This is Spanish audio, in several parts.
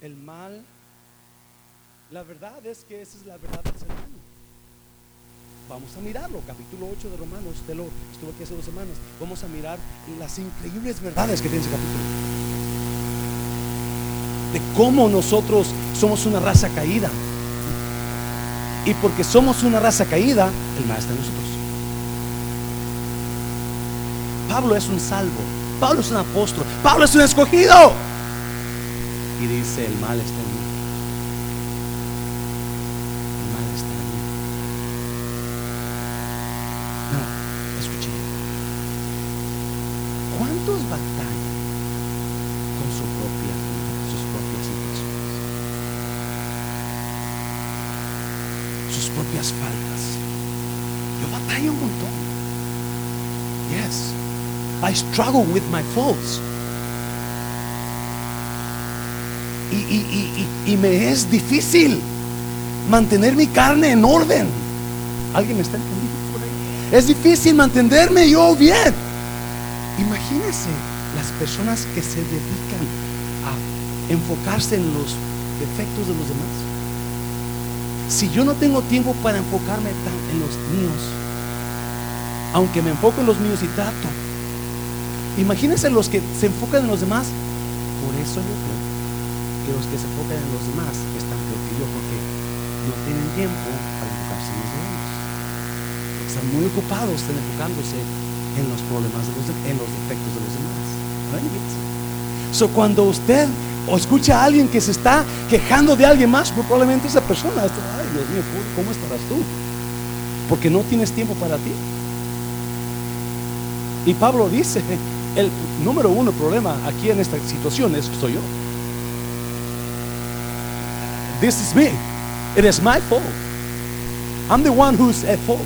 el mal, la verdad es que esa es la verdad del ser humano. Vamos a mirarlo, capítulo 8 de Romanos, te lo aquí hace dos semanas. Vamos a mirar las increíbles verdades que tiene ese capítulo. De cómo nosotros somos una raza caída. Y porque somos una raza caída, el mal está en nosotros. Pablo es un salvo. Pablo es un apóstol. Pablo es un escogido. Y dice, el mal está en mí. El mal está en mí. No, escuchen. ¿Cuántos batallan con su propia vida, sus propias situaciones? Sus propias faltas. Yo batallo un montón. Yes. I struggle with my faults. Y, y- y- me es difícil mantener mi carne en orden. ¿Alguien me está entendiendo por ahí? Es difícil mantenerme yo bien. Imagínense las personas que se dedican a enfocarse en los defectos de los demás. Si yo no tengo tiempo para enfocarme en los míos, aunque me enfoco en los míos y trato, imagínense los que se enfocan en los demás. Por eso yo creo los que se enfocan en los demás están peor que yo, porque no tienen tiempo para enfocarse en los de ellos. Porque están muy ocupados están enfocándose en los problemas de los en los defectos de los demás. ¿No? So, cuando usted o escucha a alguien que se está quejando de alguien más, pues probablemente esa persona está, ay Dios mío, ¿cómo- ¿cómo estarás tú? Porque no tienes tiempo para ti. Y Pablo dice, el número uno problema aquí en esta situación es soy yo. This is me. It is my fault. I'm the one who's at fault.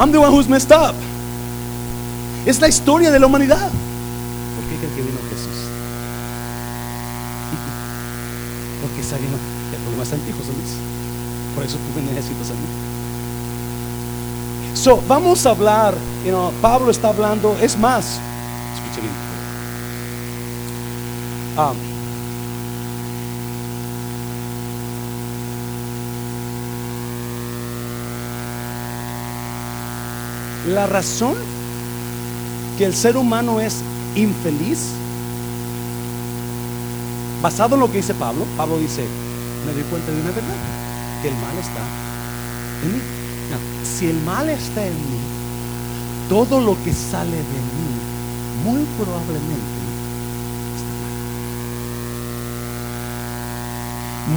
I'm the one who's messed up. Es la historia de la humanidad. ¿Por qué creen que vino Jesús? Porque está vino, el problema está en ti, José Luis. Por eso tú me necesitas a mí. So, vamos a hablar, you know, Pablo está hablando, es más, escuche bien. Ah, la razón que el ser humano es infeliz, basado en lo que dice Pablo, Pablo dice, me doy cuenta de una verdad, que el mal está en mí. Si el mal está en mí, todo lo que sale de mí, muy probablemente está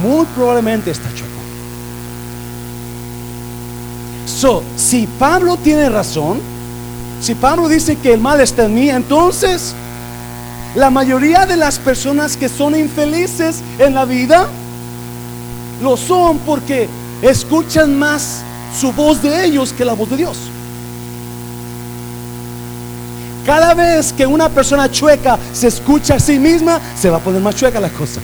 mal. Muy probablemente está choco. So, si Pablo tiene razón, si Pablo dice que el mal está en mí, entonces la mayoría de las personas que son infelices en la vida lo son porque escuchan más su voz de ellos que la voz de Dios. Cada vez que una persona chueca se escucha a sí misma, se va a poner más chueca la cosa.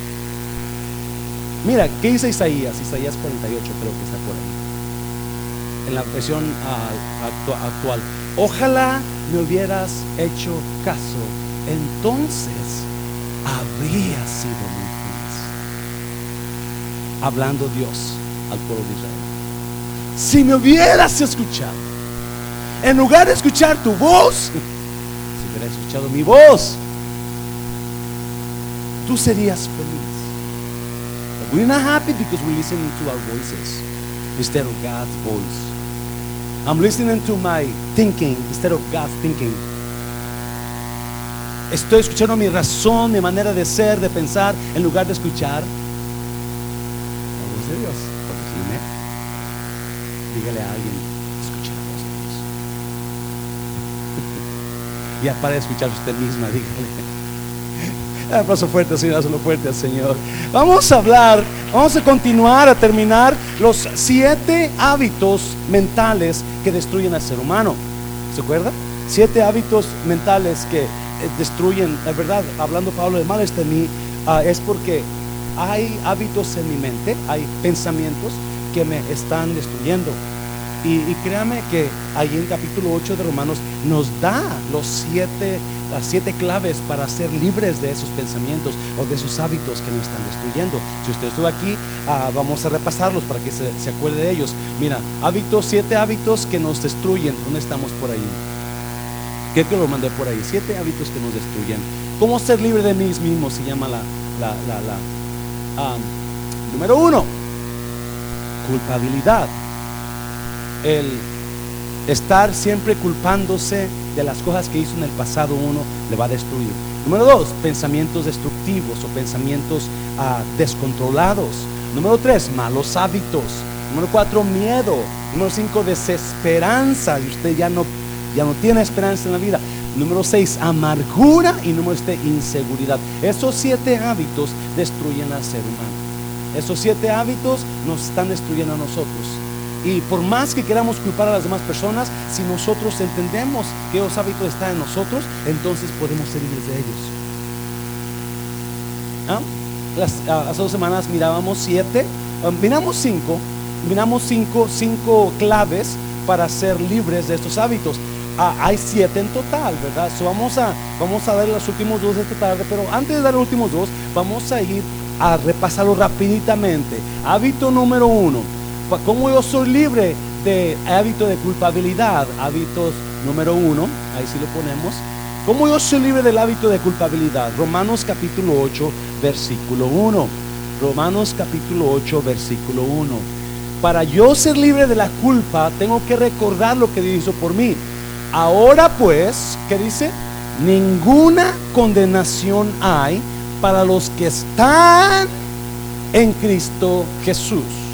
Mira, ¿qué dice Isaías? Isaías 48 creo que está por ahí. En la versión actua- actual. Ojalá me hubieras hecho caso. Entonces habría sido muy feliz. Hablando Dios al pueblo de Israel. Si me hubieras escuchado, en lugar de escuchar tu voz, si hubieras escuchado mi voz, tú serías feliz. But we're not happy because we're listening to our voices instead of God's voice. I'm listening to my thinking instead of God's thinking. Estoy escuchando mi razón, mi manera de ser, de pensar, en lugar de escuchar la voz de Dios. Dígale a alguien, escucha la voz de Dios. ya para de escuchar usted misma, dígale. Un aplauso fuerte, Señor, hazlo fuerte al Señor. Vamos a hablar, vamos a continuar a terminar los siete hábitos mentales que destruyen al ser humano. ¿Se acuerda? Siete hábitos mentales que eh, destruyen, la verdad, hablando Pablo de mal este en mí, ah, es porque hay hábitos en mi mente, hay pensamientos que me están destruyendo. Y, y créame que ahí en capítulo 8 de Romanos nos da los siete las siete claves para ser libres de esos pensamientos o de esos hábitos que nos están destruyendo. Si usted estuvo aquí, ah, vamos a repasarlos para que se, acuerde de ellos. Mira, hábitos, siete hábitos que nos destruyen. ¿Dónde estamos por ahí? Creo que lo mandé por ahí. Siete hábitos que nos destruyen. ¿Cómo ser libre de mí mismo? Se llama la, la, la, número uno, culpabilidad. El estar siempre culpándose de las cosas que hizo en el pasado uno le va a destruir. Número dos, pensamientos destructivos o pensamientos ah, descontrolados. Número tres, malos hábitos. Número cuatro, miedo. Número cinco, desesperanza. Y usted ya no, ya no tiene esperanza en la vida. Número seis, amargura. Y número siete, inseguridad. Esos siete hábitos destruyen al ser humano. Esos siete hábitos nos están destruyendo a nosotros. Y por más que queramos culpar a las demás personas, si nosotros entendemos que los hábitos están en nosotros, entonces podemos ser libres de ellos. ¿Ah? Las, ah, dos semanas mirábamos siete, ah, miramos cinco, miramos cinco, cinco claves para ser libres de estos hábitos. hay siete en total, ¿verdad? vamos, a, vamos a dar los últimos dos esta tarde, pero antes de dar los últimos dos, vamos a ir a repasarlo rapiditamente. Hábito número uno ¿Cómo yo soy libre de hábito de culpabilidad? Hábitos número uno, ahí sí lo ponemos. ¿Cómo yo soy libre del hábito de culpabilidad? Romanos capítulo 8, versículo 1. Romanos capítulo 8, versículo 1. Para yo ser libre de la culpa, tengo que recordar lo que Dios hizo por mí. Ahora pues, ¿qué dice? Ninguna condenación hay para los que están en Cristo Jesús.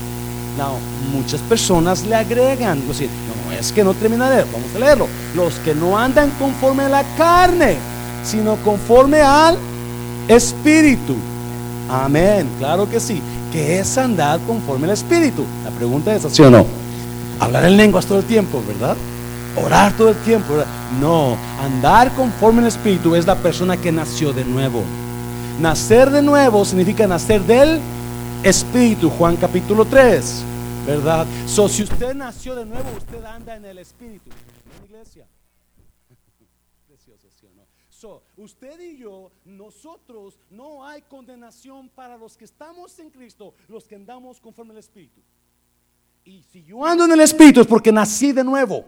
No, muchas personas le agregan, decir, no es que no termina de leer, vamos a leerlo. Los que no andan conforme a la carne, sino conforme al Espíritu. Amén, claro que sí. Que es andar conforme al Espíritu. La pregunta es, ¿sí o no? Hablar en lenguas todo el tiempo, ¿verdad? Orar todo el tiempo. No, andar conforme al Espíritu es la persona que nació de nuevo. Nacer de nuevo significa nacer del Espíritu, Juan capítulo 3, ¿verdad? So, si usted nació de nuevo, usted anda en el Espíritu. En iglesia. Precioso, ¿sí o no? So, usted y yo, nosotros, no hay condenación para los que estamos en Cristo, los que andamos conforme al Espíritu. Y si yo ando en el Espíritu es porque nací de nuevo.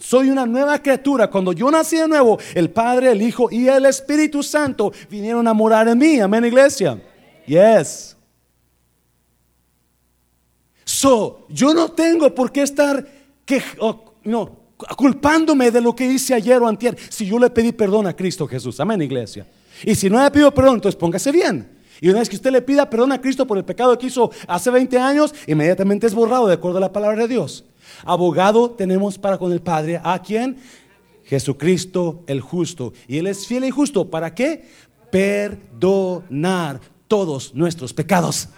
Soy una nueva criatura. Cuando yo nací de nuevo, el Padre, el Hijo y el Espíritu Santo vinieron a morar en mí. Amén, iglesia. Yes. So, yo no tengo por qué estar que, no, culpándome de lo que hice ayer o antier si yo le pedí perdón a Cristo Jesús. Amén, iglesia. Y si no le pido perdón, entonces póngase bien. Y una vez que usted le pida perdón a Cristo por el pecado que hizo hace 20 años, inmediatamente es borrado de acuerdo a la palabra de Dios. Abogado tenemos para con el Padre. ¿A quién? Jesucristo el justo. Y Él es fiel y justo. ¿Para qué? Perdonar todos nuestros pecados.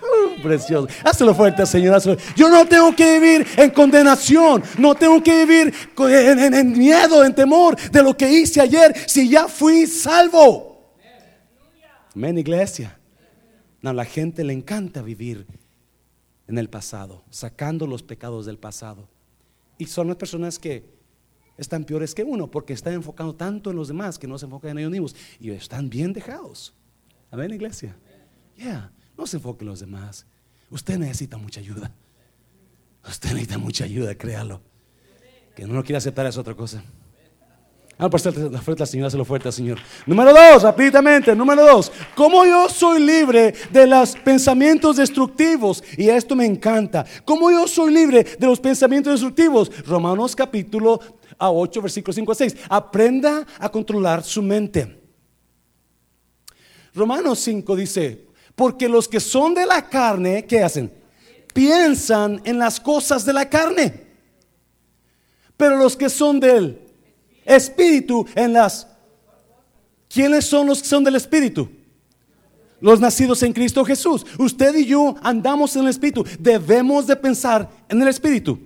Precioso. Hazlo fuerte, Señor. Yo no tengo que vivir en condenación. No tengo que vivir en, miedo, en temor de lo que hice ayer. Si ya fui salvo. Amén, iglesia. No, la gente le encanta vivir en el pasado, sacando los pecados del pasado. Y son las personas que están peores que uno, porque están enfocando tanto en los demás que no se enfocan en ellos mismos. Y están bien dejados. Amén, iglesia. No se enfoque en los demás. Usted necesita mucha ayuda. Usted necesita mucha ayuda, créalo. Que no lo quiere aceptar es otra cosa. Ah, por la fuerte Señor, lo fuerte Señor. Número dos, rápidamente. Número dos, ¿cómo yo soy libre de los pensamientos destructivos? Y esto me encanta. ¿Cómo yo soy libre de los pensamientos destructivos? Romanos capítulo 8, versículos 5 a 6. Aprenda a controlar su mente. Romanos 5 dice, porque los que son de la carne, ¿qué hacen? Piensan en las cosas de la carne. Pero los que son del espíritu, en las... ¿Quiénes son los que son del espíritu? Los nacidos en Cristo Jesús. Usted y yo andamos en el espíritu. Debemos de pensar en el espíritu.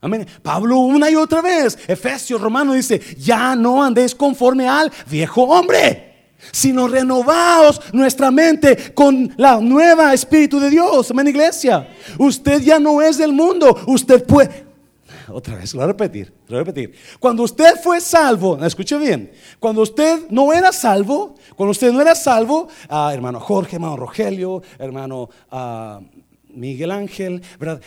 Amén. Pablo una y otra vez, Efesios, Romano dice, ya no andéis conforme al viejo hombre sino renovaos nuestra mente con la nueva Espíritu de Dios. Amén, iglesia. Usted ya no es del mundo. Usted puede. Otra vez, lo voy a repetir, lo repetir. Cuando usted fue salvo, escuche bien, cuando usted no era salvo, cuando usted no era salvo, ah, hermano Jorge, hermano Rogelio, hermano ah, Miguel Ángel, ¿verdad?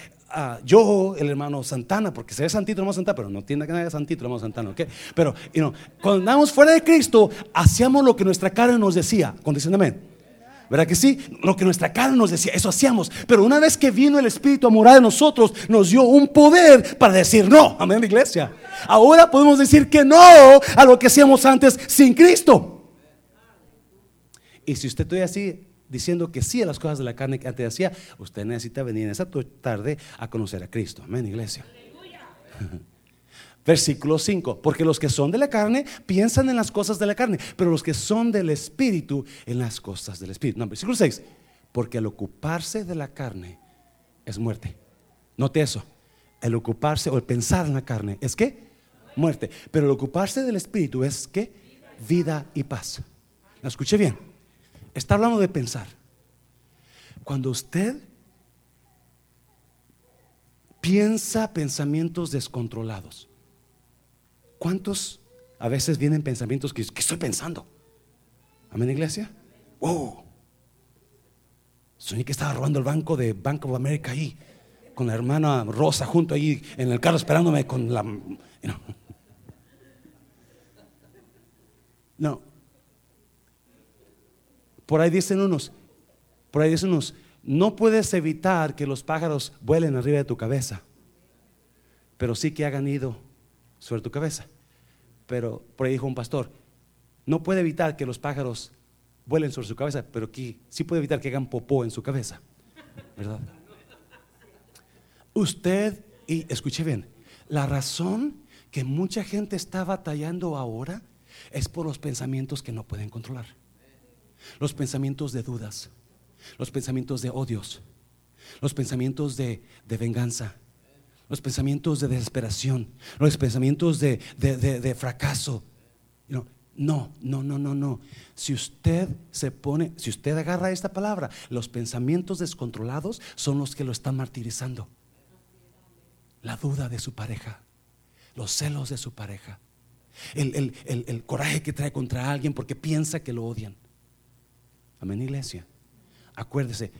Yo, el hermano Santana, porque se ve santito hermano Santana, pero no tiene que nada santito hermano Santana, ¿ok? Pero, you know, cuando andamos fuera de Cristo, hacíamos lo que nuestra carne nos decía, condicionalmente. ¿Verdad que sí? Lo que nuestra carne nos decía, eso hacíamos. Pero una vez que vino el Espíritu a morar en nosotros, nos dio un poder para decir no. Amén, iglesia. Ahora podemos decir que no a lo que hacíamos antes sin Cristo. Y si usted estoy así diciendo que sí a las cosas de la carne que antes hacía, usted necesita venir en esa tarde a conocer a Cristo. Amén, iglesia. Versículo 5, porque los que son de la carne piensan en las cosas de la carne, pero los que son del Espíritu en las cosas del Espíritu. No, versículo 6, porque al ocuparse de la carne es muerte. Note eso, el ocuparse o el pensar en la carne es que muerte, pero el ocuparse del Espíritu es que vida y paz. ¿La escuché bien? Está hablando de pensar. Cuando usted piensa pensamientos descontrolados, ¿Cuántos a veces vienen pensamientos que, estoy pensando? Amén, iglesia. Wow. Soñé que estaba robando el banco de Bank of America ahí, con la hermana Rosa junto ahí en el carro esperándome con la. No. Por ahí dicen unos, por ahí dicen unos, no puedes evitar que los pájaros vuelen arriba de tu cabeza, pero sí que hagan ido sobre tu cabeza. Pero por ahí dijo un pastor, no puede evitar que los pájaros vuelen sobre su cabeza, pero sí puede evitar que hagan popó en su cabeza. ¿Verdad? Usted, y escuche bien, la razón que mucha gente está batallando ahora es por los pensamientos que no pueden controlar. Los pensamientos de dudas, los pensamientos de odios, los pensamientos de, venganza, los pensamientos de desesperación, los pensamientos de, fracaso. No, no, no, no, no. Si usted se pone, si usted agarra esta palabra, los pensamientos descontrolados son los que lo están martirizando. La duda de su pareja, los celos de su pareja, el coraje que trae contra alguien porque piensa que lo odian. Amén, iglesia. Acuérdese,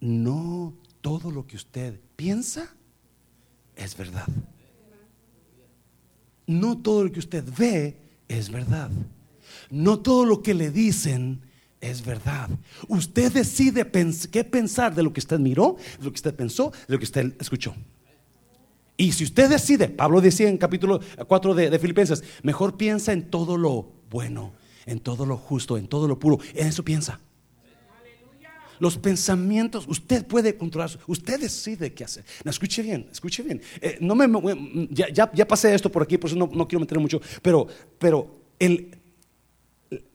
no todo lo que usted piensa es verdad. No todo lo que usted ve es verdad. No todo lo que le dicen es verdad. Usted decide qué pensar de lo que usted miró, de lo que usted pensó, de lo que usted escuchó. Y si usted decide, Pablo decía en capítulo 4 de, de Filipenses, mejor piensa en todo lo bueno, en todo lo justo, en todo lo puro. En eso piensa los pensamientos, usted puede controlar, usted decide qué hacer. Escuche bien, escuche bien. Eh, no me, ya, ya, pasé esto por aquí, por eso no, no quiero meter mucho, pero, pero el,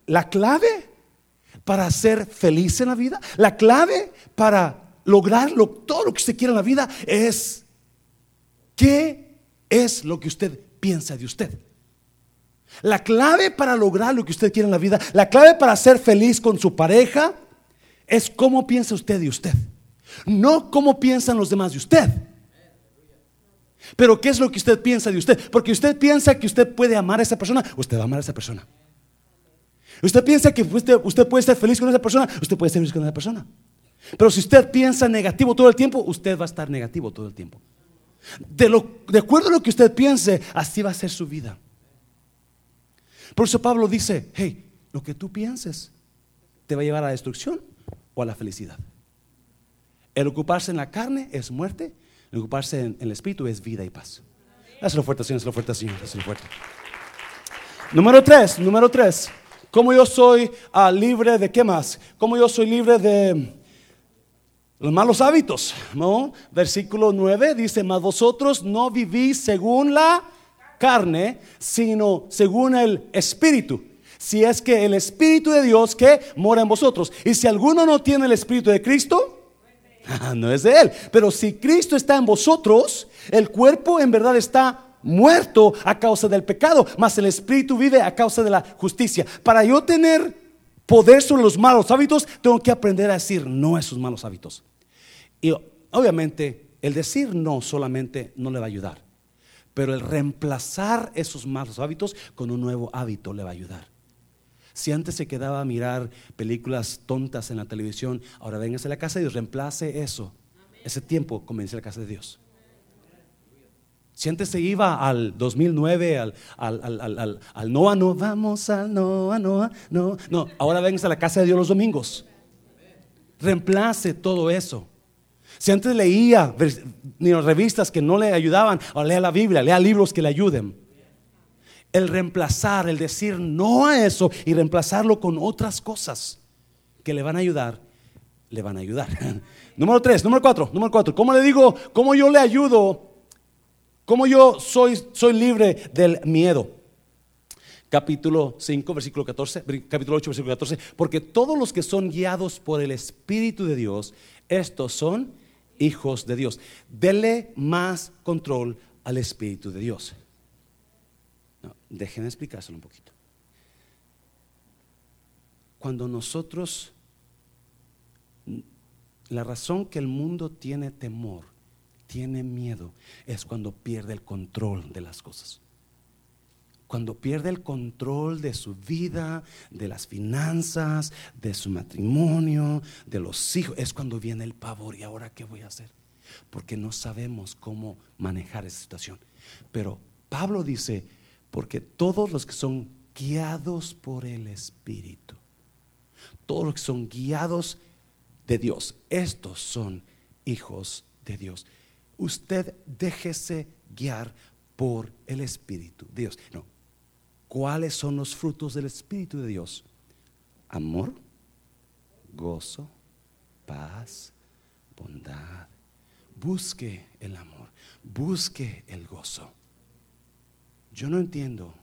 la clave para ser feliz en la vida, la clave para lograr todo lo que usted quiera en la vida es qué es lo que usted piensa de usted. La clave para lograr lo que usted quiere en la vida, la clave para ser feliz con su pareja, es cómo piensa usted de usted, no cómo piensan los demás de usted. Pero ¿qué es lo que usted piensa de usted? Porque usted piensa que usted puede amar a esa persona, usted va a amar a esa persona. Usted piensa que usted, usted puede ser feliz con esa persona, usted puede ser feliz con esa persona. Pero si usted piensa negativo todo el tiempo, usted va a estar negativo todo el tiempo. De, de acuerdo a lo que usted piense, así va a ser su vida. Por eso Pablo dice, hey, lo que tú pienses te va a llevar a la destrucción o a la felicidad. El ocuparse en la carne es muerte, el ocuparse en, el espíritu es vida y paz. Hazlo fuerte, Señor, hazlo fuerte, Señor, hazlo fuerte. Número tres, número tres. ¿Cómo yo soy ah, libre de qué más? ¿Cómo yo soy libre de los malos hábitos? ¿no? Versículo 9 dice, mas vosotros no vivís según la carne, sino según el espíritu si es que el Espíritu de Dios que mora en vosotros. Y si alguno no tiene el Espíritu de Cristo, no es de él. Pero si Cristo está en vosotros, el cuerpo en verdad está muerto a causa del pecado, mas el Espíritu vive a causa de la justicia. Para yo tener poder sobre los malos hábitos, tengo que aprender a decir no a esos malos hábitos. Y obviamente el decir no solamente no le va a ayudar. Pero el reemplazar esos malos hábitos con un nuevo hábito le va a ayudar. Si antes se quedaba a mirar películas tontas en la televisión, ahora véngase a la casa de Dios, reemplace eso, ese tiempo, con a la casa de Dios. Si antes se iba al 2009, al, al, al, al, Noa, no, vamos al Noa, Noa, no, no, ahora véngase a la casa de Dios los domingos. Reemplace todo eso. Si antes leía revistas que no le ayudaban, ahora lea la Biblia, lea libros que le ayuden el reemplazar, el decir no a eso y reemplazarlo con otras cosas que le van a ayudar, le van a ayudar. número tres, número cuatro, número cuatro. ¿Cómo le digo? ¿Cómo yo le ayudo? ¿Cómo yo soy, soy libre del miedo? Capítulo 5, versículo 14, capítulo 8, versículo 14. Porque todos los que son guiados por el Espíritu de Dios, estos son hijos de Dios. Dele más control al Espíritu de Dios. Déjenme explicárselo un poquito. Cuando nosotros, la razón que el mundo tiene temor, tiene miedo, es cuando pierde el control de las cosas. Cuando pierde el control de su vida, de las finanzas, de su matrimonio, de los hijos, es cuando viene el pavor. ¿Y ahora qué voy a hacer? Porque no sabemos cómo manejar esa situación. Pero Pablo dice, porque todos los que son guiados por el Espíritu, todos los que son guiados de Dios, estos son hijos de Dios. Usted déjese guiar por el Espíritu Dios. No. ¿Cuáles son los frutos del Espíritu de Dios? Amor, gozo, paz, bondad. Busque el amor, busque el gozo. Yo no entiendo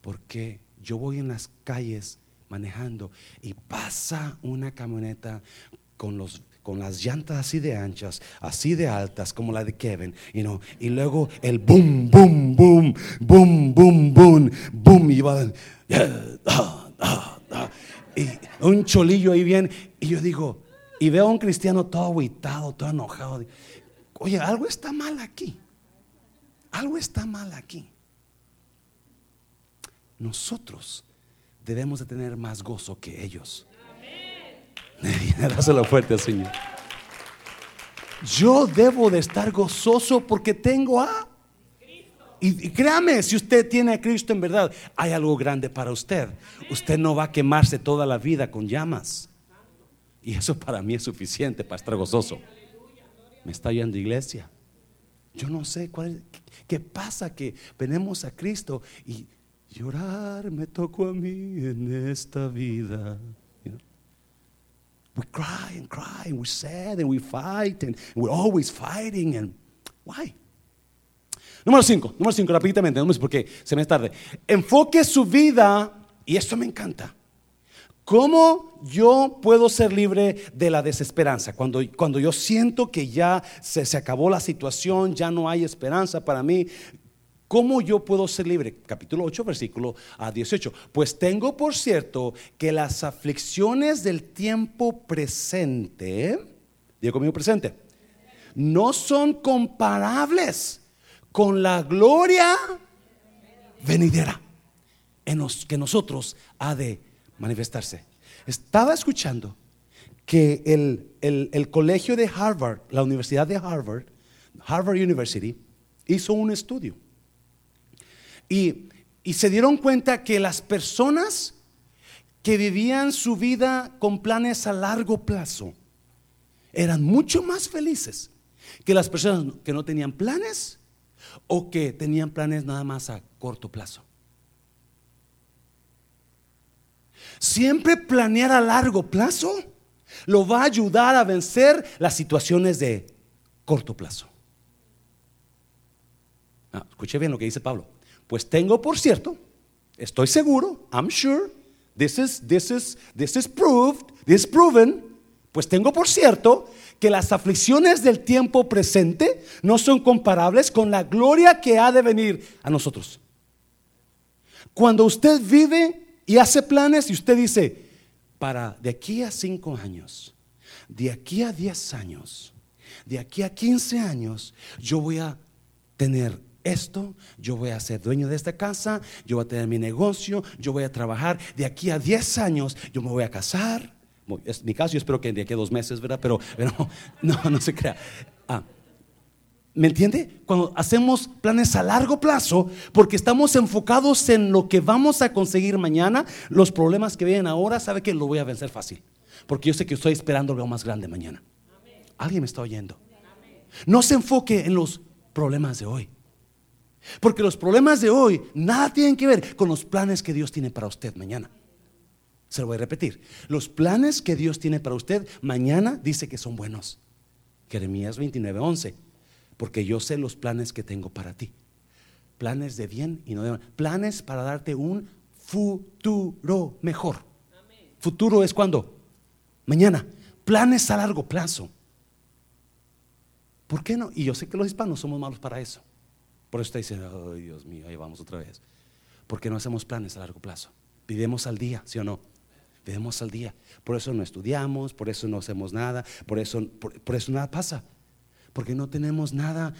por qué yo voy en las calles manejando y pasa una camioneta con los con las llantas así de anchas, así de altas como la de Kevin, you know, y luego el boom, boom, boom, boom, boom, boom, boom, y va, ah, y un cholillo ahí bien, y yo digo, y veo a un cristiano todo aguitado, todo enojado, oye, algo está mal aquí, algo está mal aquí nosotros debemos de tener más gozo que ellos. Dáselo fuerte al Señor. Yo debo de estar gozoso porque tengo a... Y, créame, si usted tiene a Cristo en verdad, hay algo grande para usted. Usted no va a quemarse toda la vida con llamas. Y eso para mí es suficiente para estar gozoso. Me está yendo iglesia. Yo no sé cuál, qué pasa que venimos a Cristo y Llorar me tocó a mí en esta vida. We cry and cry and we sad and we fight and we're always fighting and why? Número 5, número 5, rápidamente, no sé por qué, se me es tarde. Enfoque su vida, y esto me encanta. ¿Cómo yo puedo ser libre de la desesperanza? Cuando, cuando yo siento que ya se, se acabó la situación, ya no hay esperanza para mí, ¿Cómo yo puedo ser libre? Capítulo 8, versículo a 18. Pues tengo por cierto que las aflicciones del tiempo presente, digo conmigo presente, no son comparables con la gloria venidera en los que nosotros ha de manifestarse. Estaba escuchando que el, el colegio de Harvard, la Universidad de Harvard, Harvard University, hizo un estudio y, se dieron cuenta que las personas que vivían su vida con planes a largo plazo eran mucho más felices que las personas que no tenían planes o que tenían planes nada más a corto plazo. Siempre planear a largo plazo lo va a ayudar a vencer las situaciones de corto plazo. Ah, escuche bien lo que dice Pablo. Pues tengo por cierto, estoy seguro, I'm sure, this is, this is, this is proved, this is proven, pues tengo por cierto que las aflicciones del tiempo presente no son comparables con la gloria que ha de venir a nosotros. Cuando usted vive y hace planes y usted dice, para de aquí a cinco años, de aquí a diez años, de aquí a quince años, yo voy a tener esto, yo voy a ser dueño de esta casa, yo voy a tener mi negocio, yo voy a trabajar. De aquí a 10 años yo me voy a casar. Es mi caso, yo espero que de aquí a dos meses, ¿verdad? Pero, pero no, no se crea. Ah, ¿Me entiende? Cuando hacemos planes a largo plazo, porque estamos enfocados en lo que vamos a conseguir mañana, los problemas que vienen ahora, sabe que lo voy a vencer fácil. Porque yo sé que estoy esperando algo más grande mañana. ¿Alguien me está oyendo? No se enfoque en los problemas de hoy. Porque los problemas de hoy nada tienen que ver con los planes que Dios tiene para usted mañana. Se lo voy a repetir. Los planes que Dios tiene para usted mañana dice que son buenos. Jeremías 29, 11 porque yo sé los planes que tengo para ti. Planes de bien y no de mal. Planes para darte un futuro mejor. Futuro es cuando? Mañana. Planes a largo plazo. ¿Por qué no? Y yo sé que los hispanos somos malos para eso. Por eso está diciendo, ay Dios mío, ahí vamos otra vez. Porque no hacemos planes a largo plazo. Vivimos al día, ¿sí o no? Vivimos al día. Por eso no estudiamos, por eso no hacemos nada, por eso, por eso nada pasa porque no tenemos nada.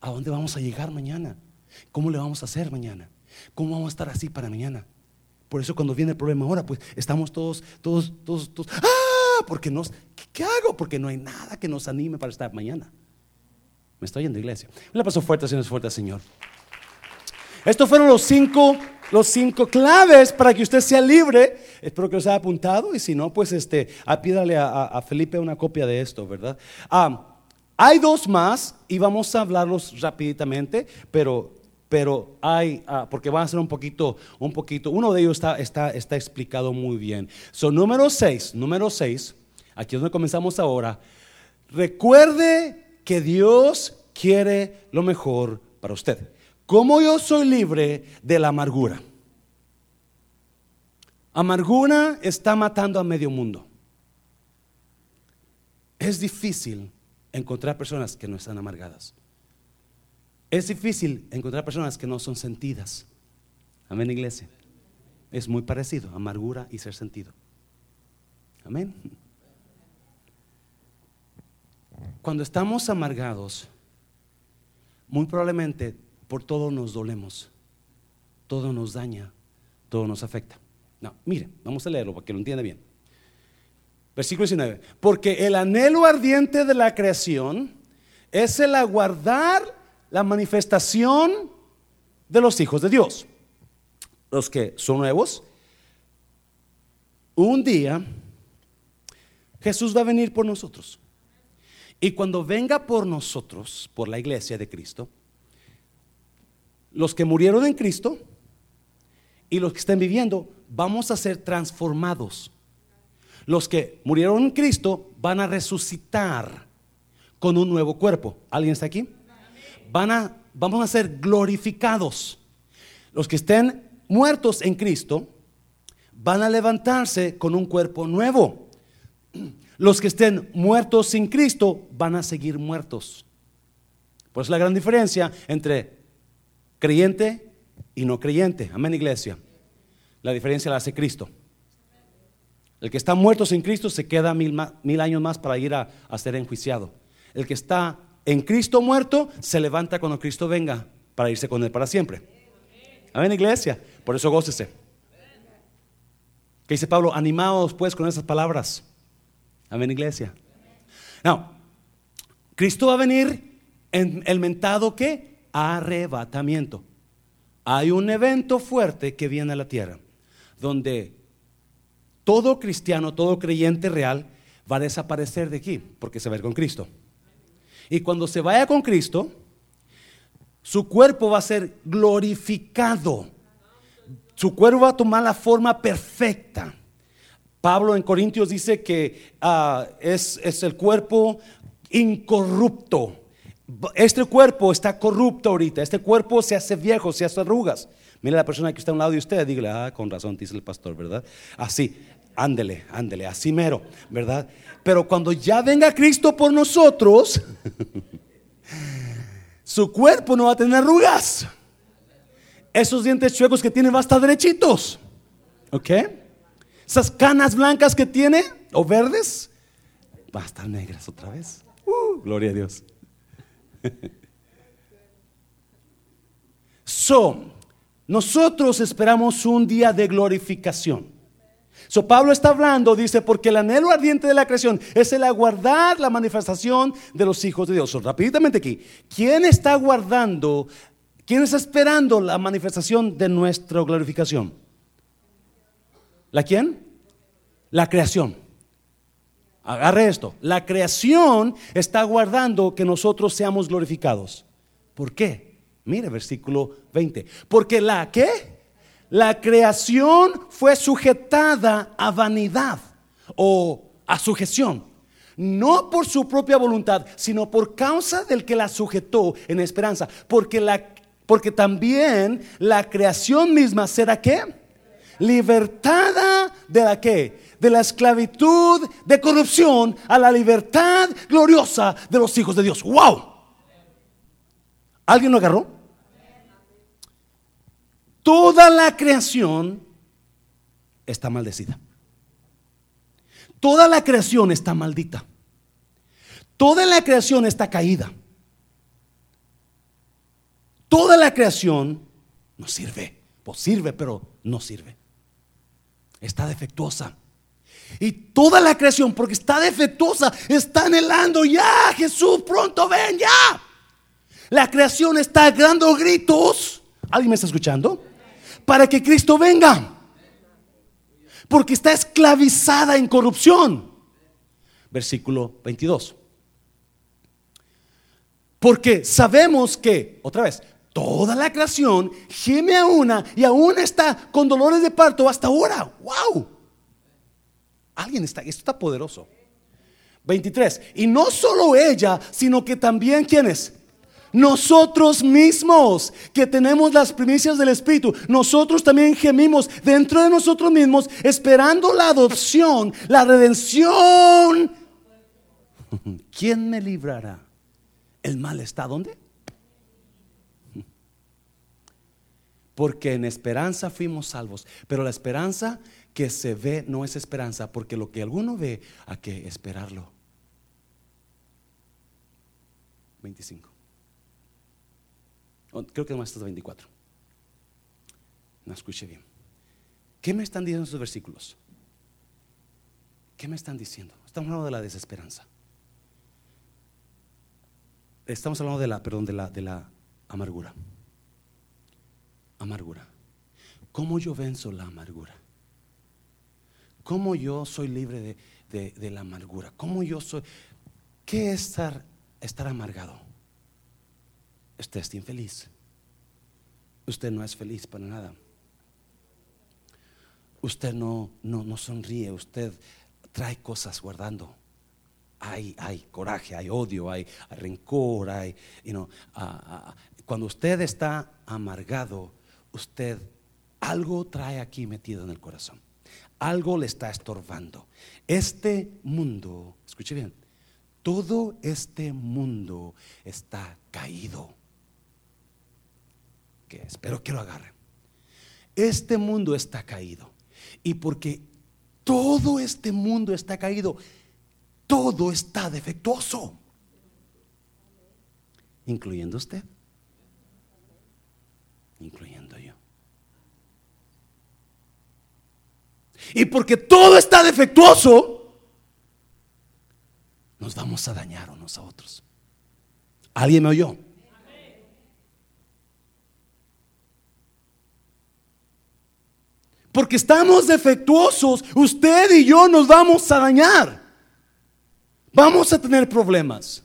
¿A dónde vamos a llegar mañana? ¿Cómo le vamos a hacer mañana? ¿Cómo vamos a estar así para mañana? Por eso cuando viene el problema ahora, pues estamos todos, todos, todos, todos, ¡ah! Porque nos, ¿qué, hago? Porque no hay nada que nos anime para estar mañana. Me estoy yendo, iglesia. Le paso fuerte, Señor, fuerte, Señor. Estos fueron los cinco, los cinco claves para que usted sea libre. Espero que los haya apuntado y si no, pues este, pídale a, Felipe una copia de esto, ¿verdad? Hay dos más y vamos a hablarlos rápidamente, pero, pero hay, ah, porque van a ser un poquito, un poquito, uno de ellos está, está, está explicado muy bien. Son número seis, número seis, aquí es donde comenzamos ahora. Recuerde que Dios quiere lo mejor para usted. Como yo soy libre de la amargura. Amargura está matando a medio mundo. Es difícil encontrar personas que no están amargadas. Es difícil encontrar personas que no son sentidas. Amén, iglesia. Es muy parecido, amargura y ser sentido. Amén. Cuando estamos amargados, muy probablemente por todo nos dolemos, todo nos daña, todo nos afecta. No, mire, vamos a leerlo para que lo entienda bien. Versículo 19. Porque el anhelo ardiente de la creación es el aguardar la manifestación de los hijos de Dios. Los que son nuevos. Un día Jesús va a venir por nosotros. Y cuando venga por nosotros, por la iglesia de Cristo, los que murieron en Cristo y los que estén viviendo, vamos a ser transformados los que murieron en Cristo van a resucitar con un nuevo cuerpo. ¿Alguien está aquí? Van a, vamos a ser glorificados. Los que estén muertos en Cristo van a levantarse con un cuerpo nuevo. Los que estén muertos sin Cristo van a seguir muertos. Pues la gran diferencia entre creyente y no creyente. Amén, iglesia. La diferencia la hace Cristo. El que está muerto sin Cristo se queda mil, años más para ir a, ser enjuiciado. El que está en Cristo muerto se levanta cuando Cristo venga para irse con él para siempre. Amén, iglesia. Por eso gócese. ¿Qué dice Pablo? Animados pues con esas palabras. Amén, iglesia. No, Cristo va a venir en el mentado que arrebatamiento. Hay un evento fuerte que viene a la tierra donde todo cristiano, todo creyente real va a desaparecer de aquí porque se va a ir con Cristo. Y cuando se vaya con Cristo, su cuerpo va a ser glorificado. Su cuerpo va a tomar la forma perfecta. Pablo en Corintios dice que ah, es, es el cuerpo incorrupto. Este cuerpo está corrupto ahorita. Este cuerpo se hace viejo, se hace arrugas. Mire la persona que está a un lado de usted, dígale, ah, con razón, dice el pastor, ¿verdad? Así. Ándele, ándele, así mero, ¿verdad? Pero cuando ya venga Cristo por nosotros, su cuerpo no va a tener arrugas. Esos dientes chuecos que tiene va a estar derechitos. ¿Ok? Esas canas blancas que tiene, o verdes, va a estar negras otra vez. Uh, gloria a Dios. So, nosotros esperamos un día de glorificación. So, Pablo está hablando, dice, porque el anhelo ardiente de la creación es el aguardar la manifestación de los hijos de Dios. So, rápidamente aquí, ¿quién está aguardando, quién está esperando la manifestación de nuestra glorificación? ¿La quién? La creación. Agarre esto. La creación está aguardando que nosotros seamos glorificados. ¿Por qué? Mire versículo 20. Porque la que la creación fue sujetada a vanidad o a sujeción. No por su propia voluntad, sino por causa del que la sujetó en esperanza. Porque, la, porque también la creación misma será qué? Libertada de la qué? De la esclavitud de corrupción a la libertad gloriosa de los hijos de Dios. ¡Wow! ¿Alguien lo agarró? Toda la creación está maldecida. Toda la creación está maldita. Toda la creación está caída. Toda la creación no sirve. Pues sirve, pero no sirve. Está defectuosa. Y toda la creación, porque está defectuosa, está anhelando ya, Jesús, pronto ven, ya. La creación está dando gritos. ¿Alguien me está escuchando? Para que Cristo venga. Porque está esclavizada en corrupción. Versículo 22. Porque sabemos que, otra vez, toda la creación geme a una y aún está con dolores de parto hasta ahora. ¡Wow! Alguien está, esto está poderoso. 23. Y no solo ella, sino que también quienes nosotros mismos que tenemos las primicias del Espíritu, nosotros también gemimos dentro de nosotros mismos esperando la adopción, la redención. ¿Quién me librará? ¿El mal está dónde? Porque en esperanza fuimos salvos, pero la esperanza que se ve no es esperanza, porque lo que alguno ve hay que esperarlo. 25. Creo que más hasta 24. No escuche bien. ¿Qué me están diciendo esos versículos? ¿Qué me están diciendo? Estamos hablando de la desesperanza. Estamos hablando de la, perdón, de la, de la amargura. Amargura. ¿Cómo yo venzo la amargura? ¿Cómo yo soy libre de, de la amargura? ¿Cómo yo soy? ¿Qué es estar, estar amargado? usted está infeliz. Usted no es feliz para nada. Usted no, no, no sonríe, usted trae cosas guardando. Hay, hay coraje, hay odio, hay, rencor, hay, you know, ah, ah, cuando usted está amargado, usted algo trae aquí metido en el corazón. Algo le está estorbando. Este mundo, escuche bien, todo este mundo está caído que espero que lo agarren. Este mundo está caído. Y porque todo este mundo está caído, todo está defectuoso. Incluyendo usted. Incluyendo yo. Y porque todo está defectuoso, nos vamos a dañar unos a otros. ¿Alguien me oyó? Porque estamos defectuosos, usted y yo nos vamos a dañar. Vamos a tener problemas.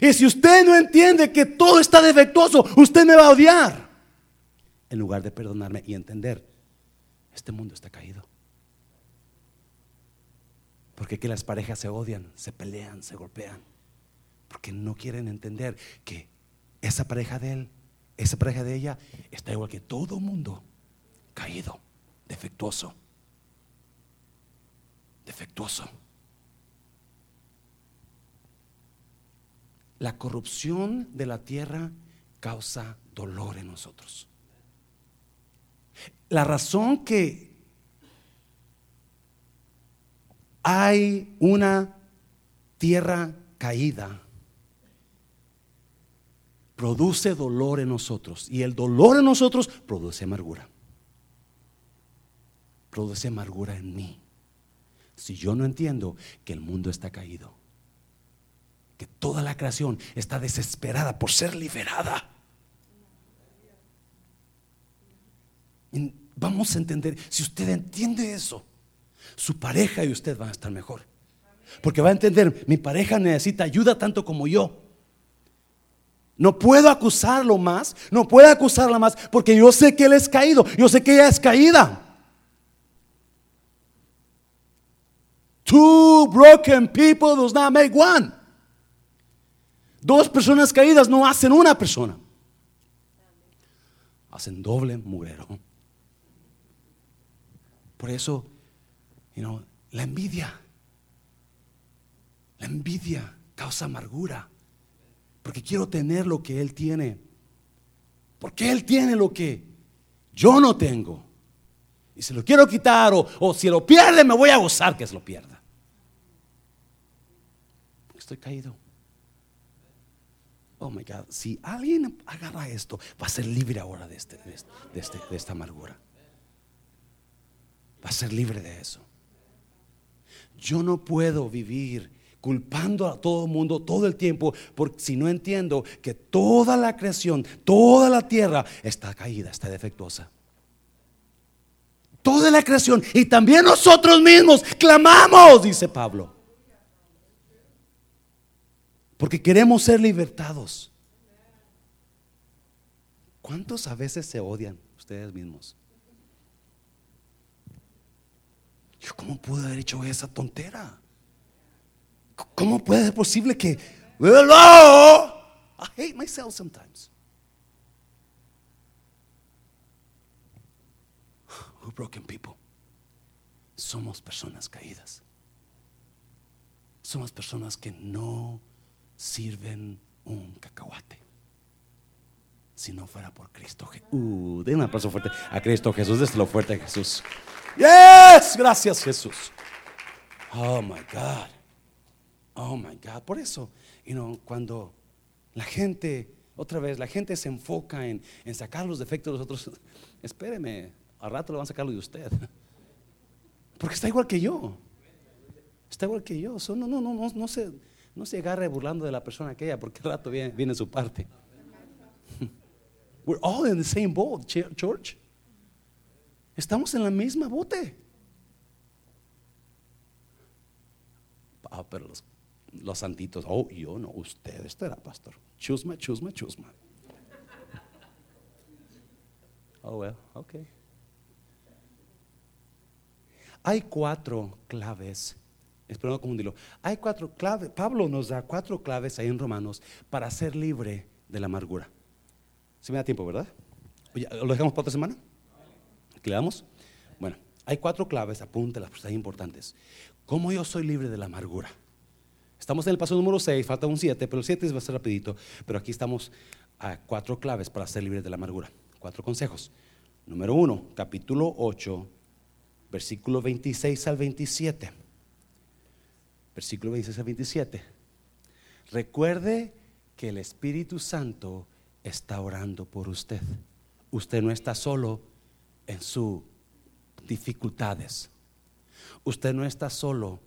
Y si usted no entiende que todo está defectuoso, usted me va a odiar. En lugar de perdonarme y entender, este mundo está caído. Porque que las parejas se odian, se pelean, se golpean. Porque no quieren entender que esa pareja de él, esa pareja de ella, está igual que todo mundo caído, defectuoso. Defectuoso. La corrupción de la tierra causa dolor en nosotros. La razón que hay una tierra caída produce dolor en nosotros. Y el dolor en nosotros produce amargura. Produce amargura en mí. Si yo no entiendo que el mundo está caído, que toda la creación está desesperada por ser liberada. Vamos a entender, si usted entiende eso, su pareja y usted van a estar mejor. Porque va a entender, mi pareja necesita ayuda tanto como yo. No puedo acusarlo más, no puedo acusarla más, porque yo sé que él es caído, yo sé que ella es caída. Two broken people does not make one. Dos personas caídas no hacen una persona. Hacen doble mugrero. Por eso, you know, la envidia, la envidia causa amargura. Porque quiero tener lo que Él tiene. Porque Él tiene lo que yo no tengo. Y se lo quiero quitar o, si lo pierde me voy a gozar que se lo pierda. estoy caído. Oh my God, si alguien agarra esto, va a ser libre ahora de, este, de, este, de esta amargura. A ser libre de eso. Yo no puedo vivir culpando a todo el mundo todo el tiempo, porque si no entiendo que toda la creación, toda la tierra está caída, está defectuosa. Toda la creación y también nosotros mismos clamamos, dice Pablo. Porque queremos ser libertados. ¿Cuántos a veces se odian ustedes mismos? Yo, ¿cómo pude haber hecho esa tontera? ¿Cómo puede ser posible que... Hello? I hate myself sometimes. We're broken people. Somos personas caídas. Somos personas que no sirven un cacahuate. Si no fuera por Cristo Jesús. Uh, den un aplauso fuerte a Cristo Jesús. Déselo fuerte a Jesús. Yes, gracias Jesús. Oh my God. Oh my God, por eso, you know, cuando la gente, otra vez, la gente se enfoca en, sacar los defectos de los otros, espéreme, al rato le van a sacar lo de usted. Porque está igual que yo. Está igual que yo. no, no, no, no, no, se, no se agarre burlando de la persona aquella, porque al rato viene su parte. We're all in the same boat, church. Estamos en la misma bote. Ah, pero los los santitos, oh, yo no, usted estará, pastor. Chusma, chusma, chusma. Oh, well, ok. Hay cuatro claves. Espero no confundirlo. Hay cuatro claves. Pablo nos da cuatro claves ahí en Romanos para ser libre de la amargura. Si me da tiempo, ¿verdad? ¿Lo dejamos para otra semana? ¿Qué le damos? Bueno, hay cuatro claves, apúntelas, pues hay importantes. ¿Cómo yo soy libre de la amargura? Estamos en el paso número 6, falta un 7, pero el 7 va a ser rapidito. Pero aquí estamos a cuatro claves para ser libres de la amargura. Cuatro consejos. Número 1, capítulo 8, versículo 26 al 27. Versículo 26 al 27. Recuerde que el Espíritu Santo está orando por usted. Usted no está solo en sus dificultades. Usted no está solo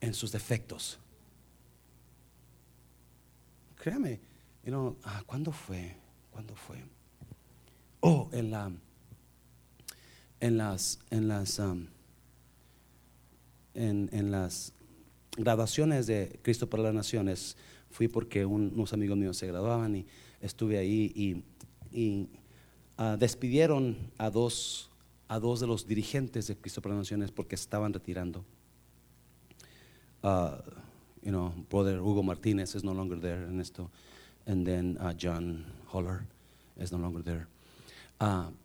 en sus defectos créame, ah, ¿cuándo fue? ¿Cuándo fue? Oh, en la, en las, en las, um, en, las graduaciones de Cristo para las Naciones, fui porque unos amigos míos se graduaban y estuve ahí y, ah, despidieron a dos, a dos de los dirigentes de Cristo para Naciones porque estaban retirando. Uh, you know, brother Hugo Martinez is no longer there in esto, and then uh, John Holler is no longer there.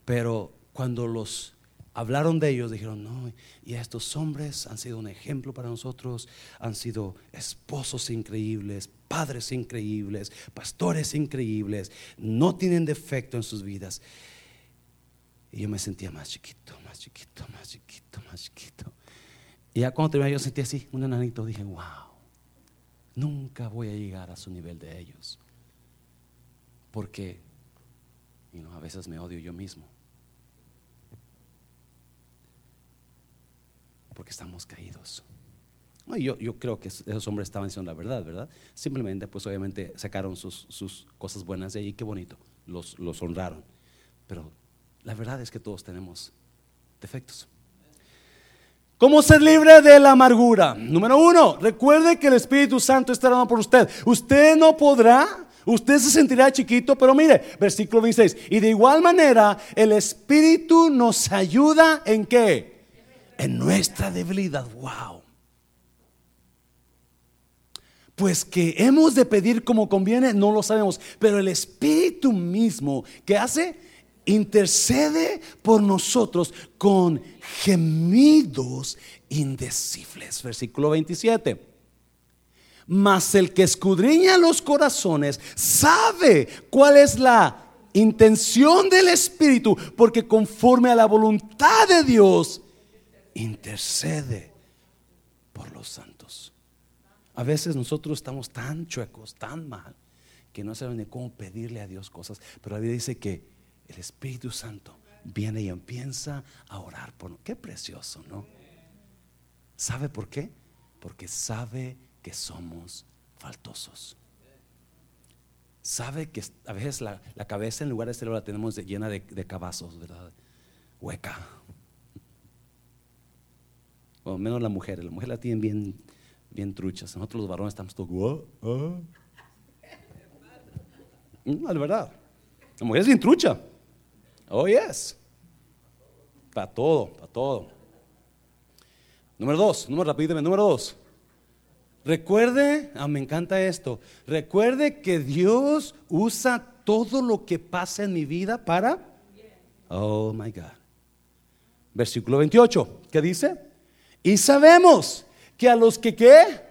Pero cuando los hablaron de ellos, dijeron, no, y estos hombres han sido un ejemplo para nosotros, han sido esposos increíbles, padres increíbles, pastores increíbles, no tienen defecto en sus vidas. Y yo me sentía más chiquito, más chiquito, más chiquito, más chiquito. Y ya cuando terminé yo sentí así, un enanito, dije, wow. Nunca voy a llegar a su nivel de ellos. Porque a veces me odio yo mismo. Porque estamos caídos. Yo, creo que esos hombres estaban diciendo la verdad, ¿verdad? Simplemente, pues obviamente sacaron sus, cosas buenas de allí, qué bonito, los, los honraron. Pero la verdad es que todos tenemos defectos. ¿Cómo ser libre de la amargura? Número uno, recuerde que el Espíritu Santo estará por usted. Usted no podrá, usted se sentirá chiquito, pero mire, versículo 26. Y de igual manera, el Espíritu nos ayuda en qué? En nuestra debilidad. Wow. Pues que hemos de pedir como conviene, no lo sabemos. Pero el Espíritu mismo, ¿qué hace? intercede por nosotros con gemidos indecibles. Versículo 27. Mas el que escudriña los corazones sabe cuál es la intención del Espíritu, porque conforme a la voluntad de Dios, intercede por los santos. A veces nosotros estamos tan chuecos, tan mal, que no sabemos ni cómo pedirle a Dios cosas, pero la Biblia dice que el Espíritu Santo viene y empieza a orar por Qué precioso, ¿no? ¿Sabe por qué? Porque sabe que somos faltosos. Sabe que a veces la, cabeza en lugar de ser la tenemos llena de, cabazos, ¿verdad? Hueca. O menos la mujer. La mujer la tienen bien, bien truchas. Nosotros los varones estamos todos. Es verdad. La mujer es bien trucha. Oh, yes. Para todo, para todo. Número dos, número rápido, número dos. Recuerde, ah, me encanta esto. Recuerde que Dios usa todo lo que pasa en mi vida para. Oh my God. Versículo 28, ¿qué dice? Y sabemos que a los que ¿qué?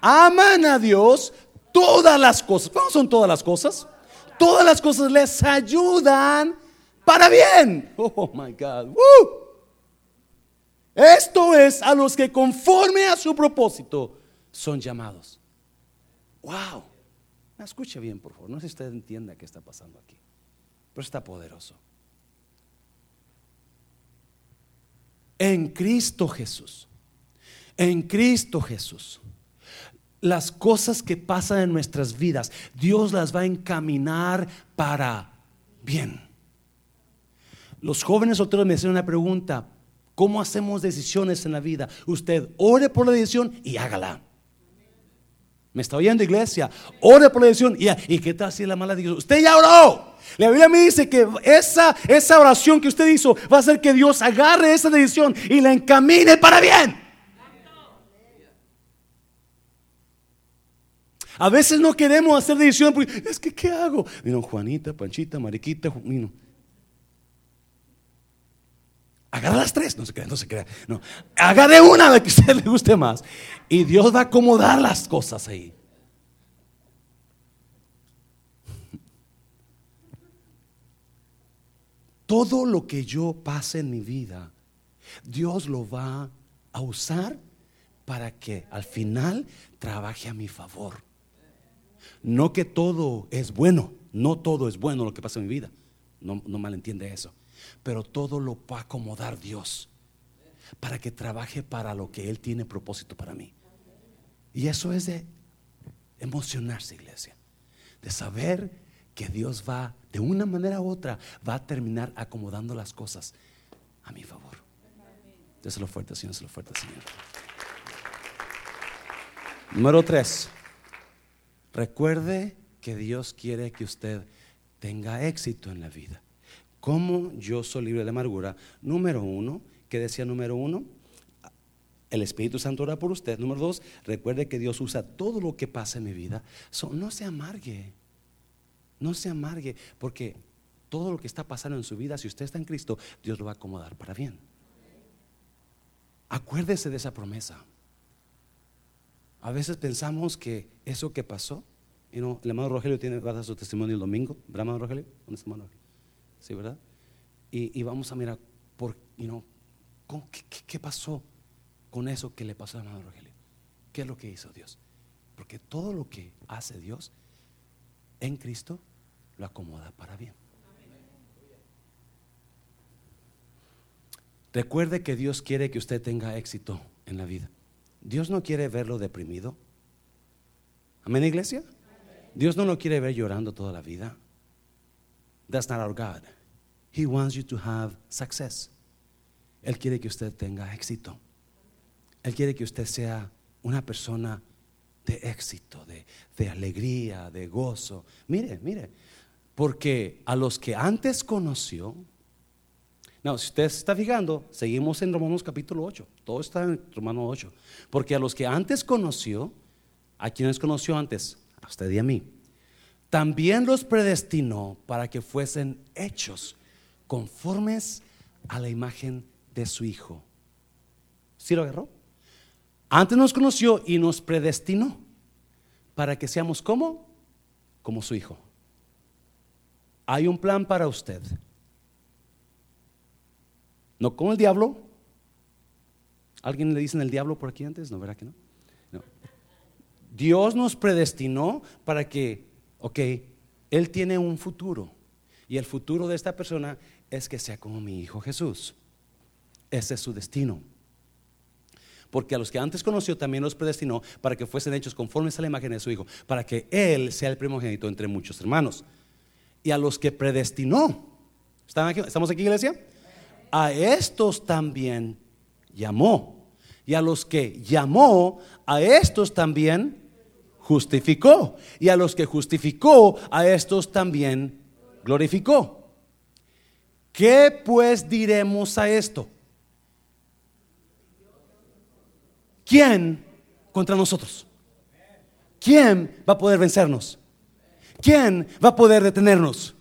aman a Dios, todas las cosas, ¿cómo son todas las cosas? Todas las cosas les ayudan para bien. Oh my God. Esto es a los que conforme a su propósito son llamados. Wow. Escuche bien, por favor. No sé si usted entienda qué está pasando aquí. Pero está poderoso. En Cristo Jesús. En Cristo Jesús. Las cosas que pasan en nuestras vidas, Dios las va a encaminar para bien. Los jóvenes solteros me hacen una pregunta. ¿Cómo hacemos decisiones en la vida? Usted ore por la decisión y hágala. ¿Me está oyendo, iglesia? Ore por la decisión y, ¿y qué tal si la mala decisión? Usted ya oró. La Biblia me dice que esa, esa oración que usted hizo va a hacer que Dios agarre esa decisión y la encamine para bien. A veces no queremos hacer decisión porque es que ¿qué hago? Mira, Juanita, Panchita, Mariquita, Mira Agarra las tres, no se crea, no se crea. No. Agarre una de que a usted le guste más. Y Dios va a acomodar las cosas ahí. Todo lo que yo pase en mi vida, Dios lo va a usar para que al final trabaje a mi favor. No que todo es bueno, no todo es bueno lo que pasa en mi vida. No, no malentiende eso pero todo lo va a acomodar Dios para que trabaje para lo que Él tiene propósito para mí. Y eso es de emocionarse, iglesia, de saber que Dios va, de una manera u otra, va a terminar acomodando las cosas a mi favor. Déselo fuerte, Señor, déselo fuerte, Señor. Número tres, recuerde que Dios quiere que usted tenga éxito en la vida. ¿Cómo yo soy libre de amargura? Número uno, ¿qué decía número uno? El Espíritu Santo ora por usted. Número dos, recuerde que Dios usa todo lo que pasa en mi vida. no se amargue. No se amargue. Porque todo lo que está pasando en su vida, si usted está en Cristo, Dios lo va a acomodar para bien. Acuérdese de esa promesa. A veces pensamos que eso que pasó, y no, el hermano Rogelio tiene guarda su testimonio el domingo. ¿Verdad, hermano Rogelio? ¿Dónde está hermano Rogelio? ¿sí verdad? Y, vamos a mirar, por, you ¿qué, pasó con eso que le pasó a hermano Rogelio? ¿Qué es lo que hizo Dios? Porque todo lo que hace Dios en Cristo lo acomoda para bien. Recuerde que Dios quiere que usted tenga éxito en la vida. Dios no quiere verlo deprimido. Amén, iglesia. Dios no lo quiere ver llorando toda la vida. That's not our God. He wants you to have success. Él quiere que usted tenga éxito. Él quiere que usted sea una persona de éxito, de, de alegría, de gozo. Mire, mire, porque a los que antes conoció, si usted se está fijando, seguimos en Romanos capítulo 8. Todo está en Romanos 8. Porque a los que antes conoció, a quienes conoció antes, a usted y a mí, también los predestinó para que fuesen hechos conformes a la imagen de su Hijo. ¿Sí lo agarró? Antes nos conoció y nos predestinó para que seamos como, como su Hijo. Hay un plan para usted. No como el diablo. ¿Alguien le dicen el diablo por aquí antes? No, ¿verdad que no? no. Dios nos predestinó para que, ok, Él tiene un futuro. Y el futuro de esta persona es que sea como mi Hijo Jesús. Ese es su destino. Porque a los que antes conoció también los predestinó para que fuesen hechos conformes a la imagen de su Hijo, para que Él sea el primogénito entre muchos hermanos. Y a los que predestinó, ¿están aquí? ¿estamos aquí iglesia? A estos también llamó. Y a los que llamó, a estos también justificó. Y a los que justificó, a estos también glorificó. ¿Qué pues diremos a esto? ¿Quién contra nosotros? ¿Quién va a poder vencernos? ¿Quién va a poder detenernos?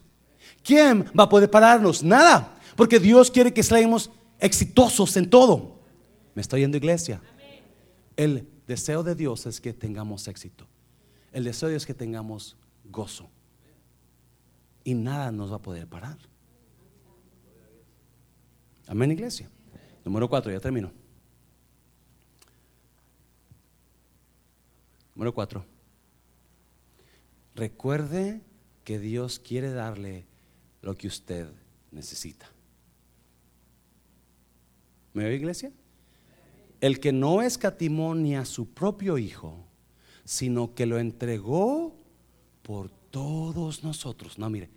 ¿Quién va a poder pararnos? Nada. Porque Dios quiere que seamos exitosos en todo. ¿Me estoy yendo iglesia? El deseo de Dios es que tengamos éxito. El deseo de Dios es que tengamos gozo. Y nada nos va a poder parar. Amén, iglesia. Número cuatro, ya termino. Número cuatro. Recuerde que Dios quiere darle lo que usted necesita. ¿Me oye iglesia? El que no escatimó ni a su propio Hijo, sino que lo entregó por todos nosotros. No, mire,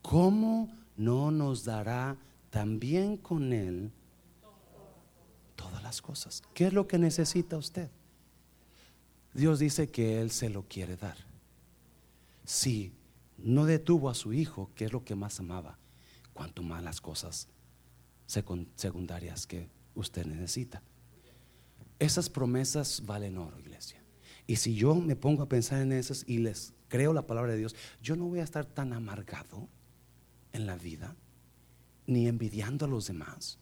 ¿cómo no nos dará también con Él todas las cosas? ¿Qué es lo que necesita usted? Dios dice que Él se lo quiere dar. Si no detuvo a su Hijo, que es lo que más amaba, cuanto más las cosas secundarias que usted necesita. Esas promesas valen oro, iglesia. Y si yo me pongo a pensar en esas y les creo la palabra de Dios, yo no voy a estar tan amargado en la vida, ni envidiando a los demás,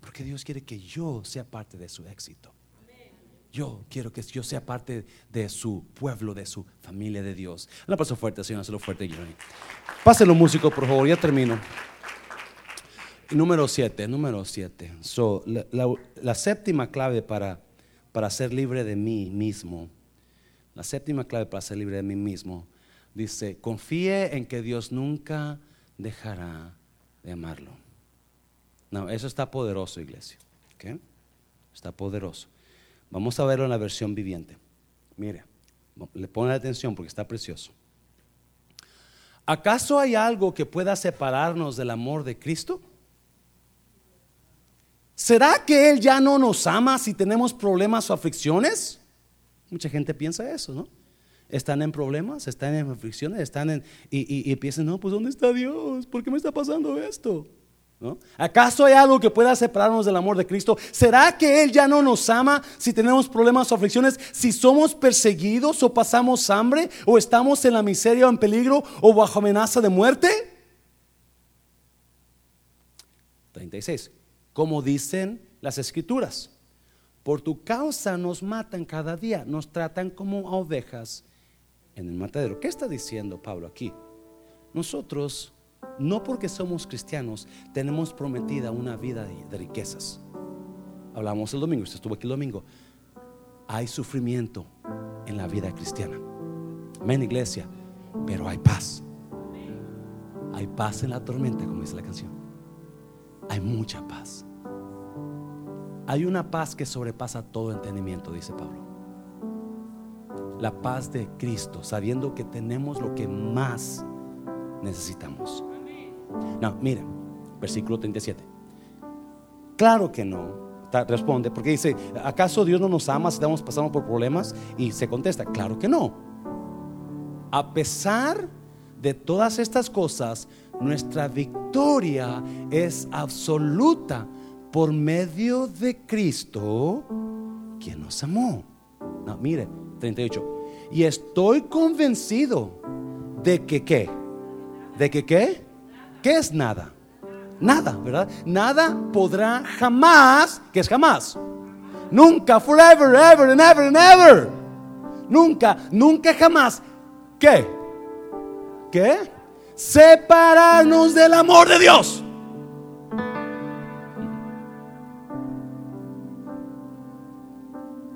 porque Dios quiere que yo sea parte de su éxito. Yo quiero que yo sea parte de su pueblo, de su familia de Dios. Un paso fuerte, Señor, hazlo fuerte, Pásenlo, músico, por favor, ya termino. Número siete, número siete. la, séptima clave para, para ser libre de mí mismo, la séptima clave para ser libre de mí mismo, dice, confíe en que Dios nunca dejará de amarlo. No, eso está poderoso, iglesia. Está poderoso. Vamos a verlo en la versión viviente. Mire, le pone atención porque está precioso. ¿Acaso hay algo que pueda separarnos del amor de Cristo? ¿Será que Él ya no nos ama si tenemos problemas o aflicciones? Mucha gente piensa eso, ¿no? Están en problemas, están en aflicciones, están en... Y, piensan, no, pues ¿dónde está Dios? ¿Por qué me está pasando esto? ¿No? ¿Acaso hay algo que pueda separarnos del amor de Cristo? ¿Será que Él ya no nos ama si tenemos problemas o aflicciones? Si somos perseguidos o pasamos hambre o estamos en la miseria o en peligro o bajo amenaza de muerte? 36 como dicen las escrituras. Por tu causa nos matan cada día, nos tratan como ovejas en el matadero. ¿Qué está diciendo Pablo aquí? Nosotros, no porque somos cristianos, tenemos prometida una vida de, riquezas. Hablamos el domingo, usted estuvo aquí el domingo. Hay sufrimiento en la vida cristiana. Amén, iglesia, pero hay paz. Hay paz en la tormenta, como dice la canción. Hay mucha paz. Hay una paz que sobrepasa todo entendimiento, dice Pablo. La paz de Cristo, sabiendo que tenemos lo que más necesitamos. No, miren, versículo 37. Claro que no. Responde, porque dice, ¿acaso Dios no nos ama si estamos pasando por problemas? Y se contesta, claro que no. A pesar de todas estas cosas, nuestra victoria es absoluta por medio de Cristo, quien nos amó. No, mire, 38. Y estoy convencido de que qué. ¿De que qué? ¿Qué es nada? Nada, ¿verdad? Nada podrá jamás, ¿qué es jamás? Nunca, forever, ever, and ever, and ever. Nunca, nunca jamás. ¿Qué? ¿Qué? Separarnos del amor de Dios.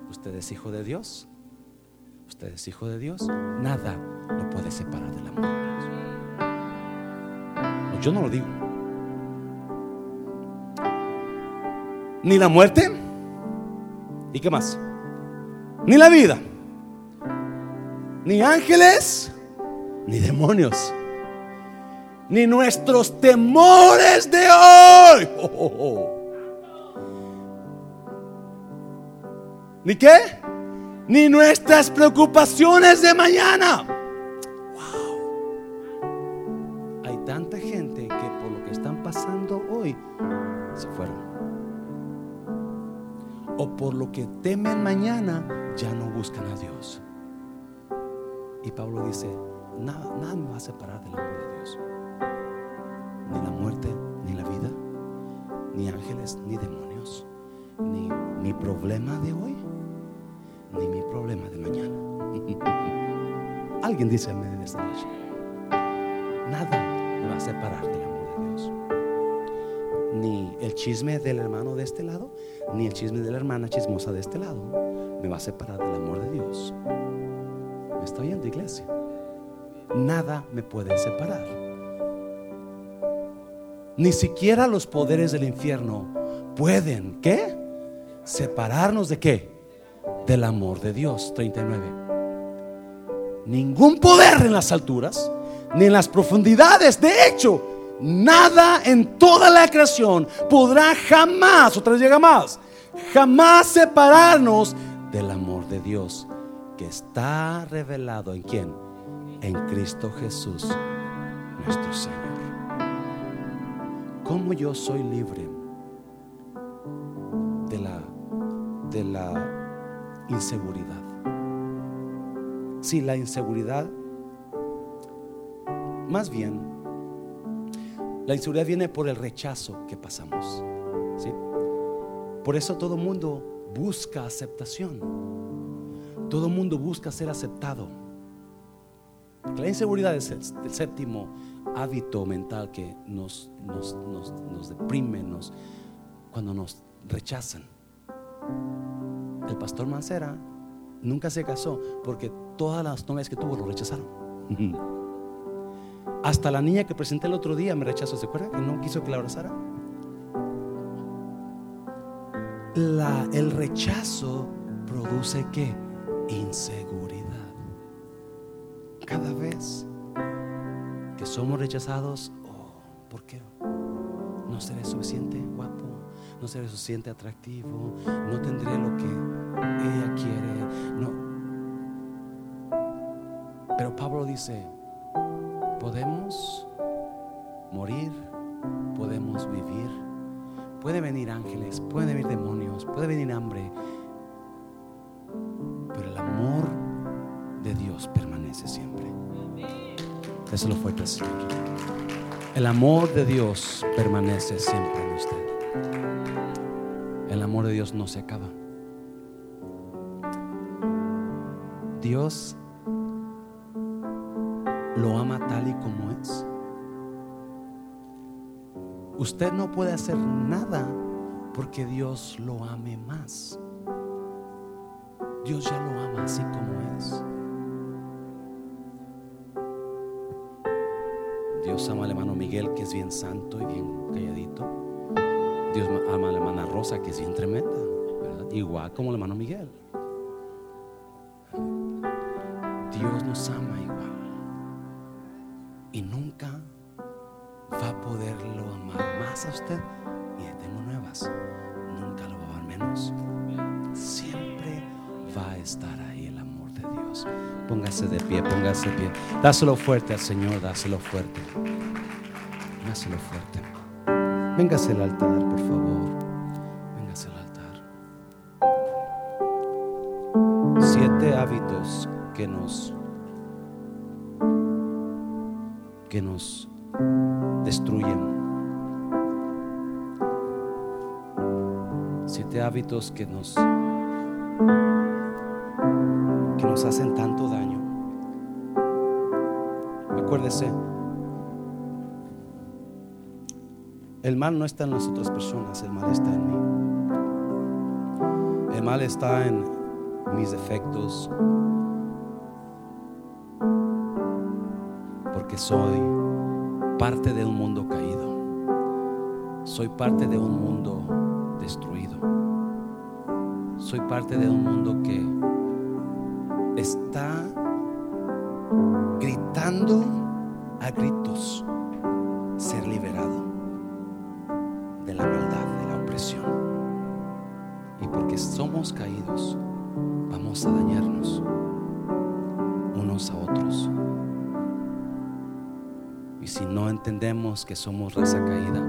¿Usted es hijo de Dios? ¿Usted es hijo de Dios? Nada lo puede separar del amor de Dios. yo no lo digo. Ni la muerte. ¿Y qué más? Ni la vida. Ni ángeles ni demonios, ni nuestros temores de hoy. ¿Ni qué? Ni nuestras preocupaciones de mañana. Hay tanta gente que por lo que están pasando hoy se fueron. O por lo que temen mañana ya no buscan a Dios. Y Pablo dice, nada, nada me va a separar del amor de Dios. Ni demonios, ni mi problema de hoy, ni mi problema de mañana. Alguien dice amén en esta noche. Nada me va a separar del amor de Dios. Ni el chisme del hermano de este lado, ni el chisme de la hermana chismosa de este lado me va a separar del amor de Dios. ¿Me está oyendo, iglesia? nada me puede separar. Ni siquiera los poderes del infierno pueden, ¿qué? Separarnos de qué? Del amor de Dios. 39. Ningún poder en las alturas, ni en las profundidades. De hecho, nada en toda la creación podrá jamás, otra vez llega más, jamás separarnos del amor de Dios que está revelado en quién? en Cristo Jesús, nuestro Señor. ¿Cómo yo soy libre de la, de la inseguridad? Si la inseguridad, más bien, la inseguridad viene por el rechazo que pasamos. ¿sí? Por eso todo mundo busca aceptación. Todo mundo busca ser aceptado la inseguridad es el, séptimo hábito mental que nos, nos, nos, deprime cuando nos rechazan. El pastor Mancera nunca se casó porque todas las novias que tuvo lo rechazaron. Hasta la niña que presenté el otro día me rechazó. ¿Se acuerda que no quiso que la abrazara? La, el rechazo produce que inseguridad cada vez que somos rechazados, oh, ¿por qué? No seré suficiente guapo, no seré suficiente atractivo, no tendré lo que ella quiere. No. Pero Pablo dice, podemos morir, podemos vivir, puede venir ángeles, puede venir demonios, puede venir hambre, pero el amor de Dios permanece siempre. Eso lo fuerte, Señor. El amor de Dios permanece siempre en usted. Amor de Dios no se acaba. Dios lo ama tal y como es. Usted no puede hacer nada porque Dios lo ame más. Dios ya lo ama así como es. Dios ama al hermano Miguel, que es bien santo y bien calladito. Dios ama a la hermana Rosa, que es bien tremenda, igual como el hermano Miguel. Dios nos ama igual. Y nunca va a poderlo amar más a usted. Y tengo nuevas. Nunca lo va a amar menos. Siempre va a estar ahí el amor de Dios. Póngase de pie, póngase de pie. Dáselo fuerte al Señor, dáselo fuerte. Dáselo fuerte. Véngase al altar, por favor. Véngase al altar. Siete hábitos que nos que nos destruyen. Siete hábitos que nos que nos hacen tanto daño. Acuérdese, el mal no está en las otras personas, el mal está en mí. El mal está en mis defectos, porque soy parte de un mundo caído. Soy parte de un mundo destruido. Soy parte de un mundo que está gritando somos raza caída,